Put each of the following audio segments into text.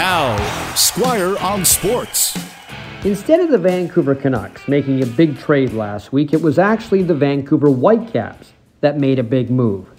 Now, Squire on Sports. Instead of the Vancouver Canucks making a big trade last week, it was actually the Vancouver Whitecaps that made a big move.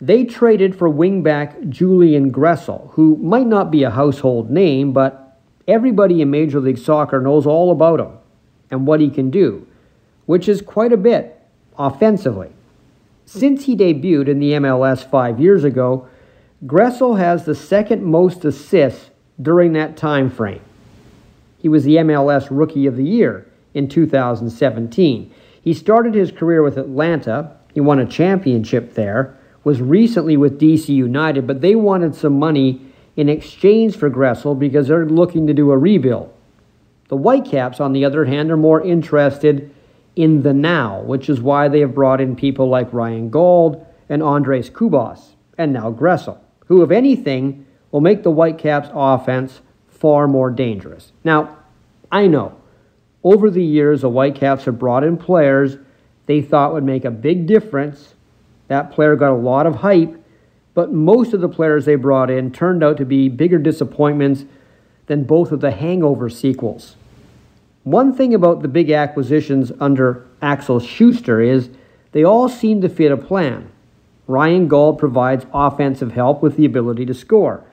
They traded for wingback Julian Gressel, who might not be a household name, but everybody in Major League Soccer knows all about him and what he can do, which is quite a bit offensively. Since he debuted in the MLS five years ago, Gressel has the second most assists during that time frame. He was the MLS Rookie of the Year in 2017. He started his career with Atlanta. He won a championship there, was recently with DC United, but they wanted some money in exchange for Gressel because they're looking to do a rebuild. The Whitecaps, on the other hand, are more interested in the now, which is why they have brought in people like Ryan Gauld and Andres Cubas, and now Gressel, who, if anything, will make the Whitecaps offense far more dangerous. Now, I know over the years the Whitecaps have brought in players they thought would make a big difference. That player got a lot of hype, but most of the players they brought in turned out to be bigger disappointments than both of the Hangover sequels. One thing about the big acquisitions under Axel Schuster is they all seem to fit a plan. Ryan Gauld provides offensive help with the ability to score.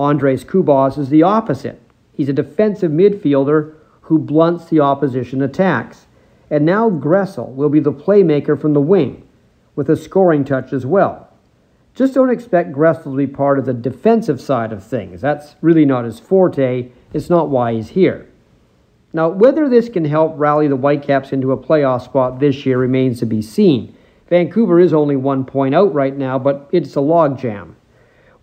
Andres Cubas is the opposite. He's a defensive midfielder who blunts the opposition attacks. And now Gressel will be the playmaker from the wing, with a scoring touch as well. Just don't expect Gressel to be part of the defensive side of things. That's really not his forte. It's not why he's here. Now, whether this can help rally the Whitecaps into a playoff spot this year remains to be seen. Vancouver is only one point out right now, but it's a logjam.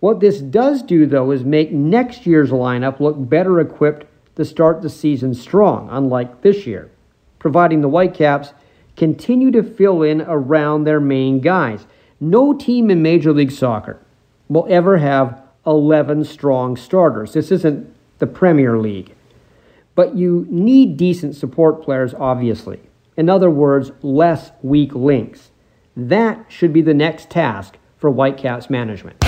What this does do, though, is make next year's lineup look better equipped to start the season strong, unlike this year, providing the Whitecaps continue to fill in around their main guys. No team in Major League Soccer will ever have 11 strong starters. This isn't the Premier League. But you need decent support players, obviously. In other words, less weak links. That should be the next task for Whitecaps management.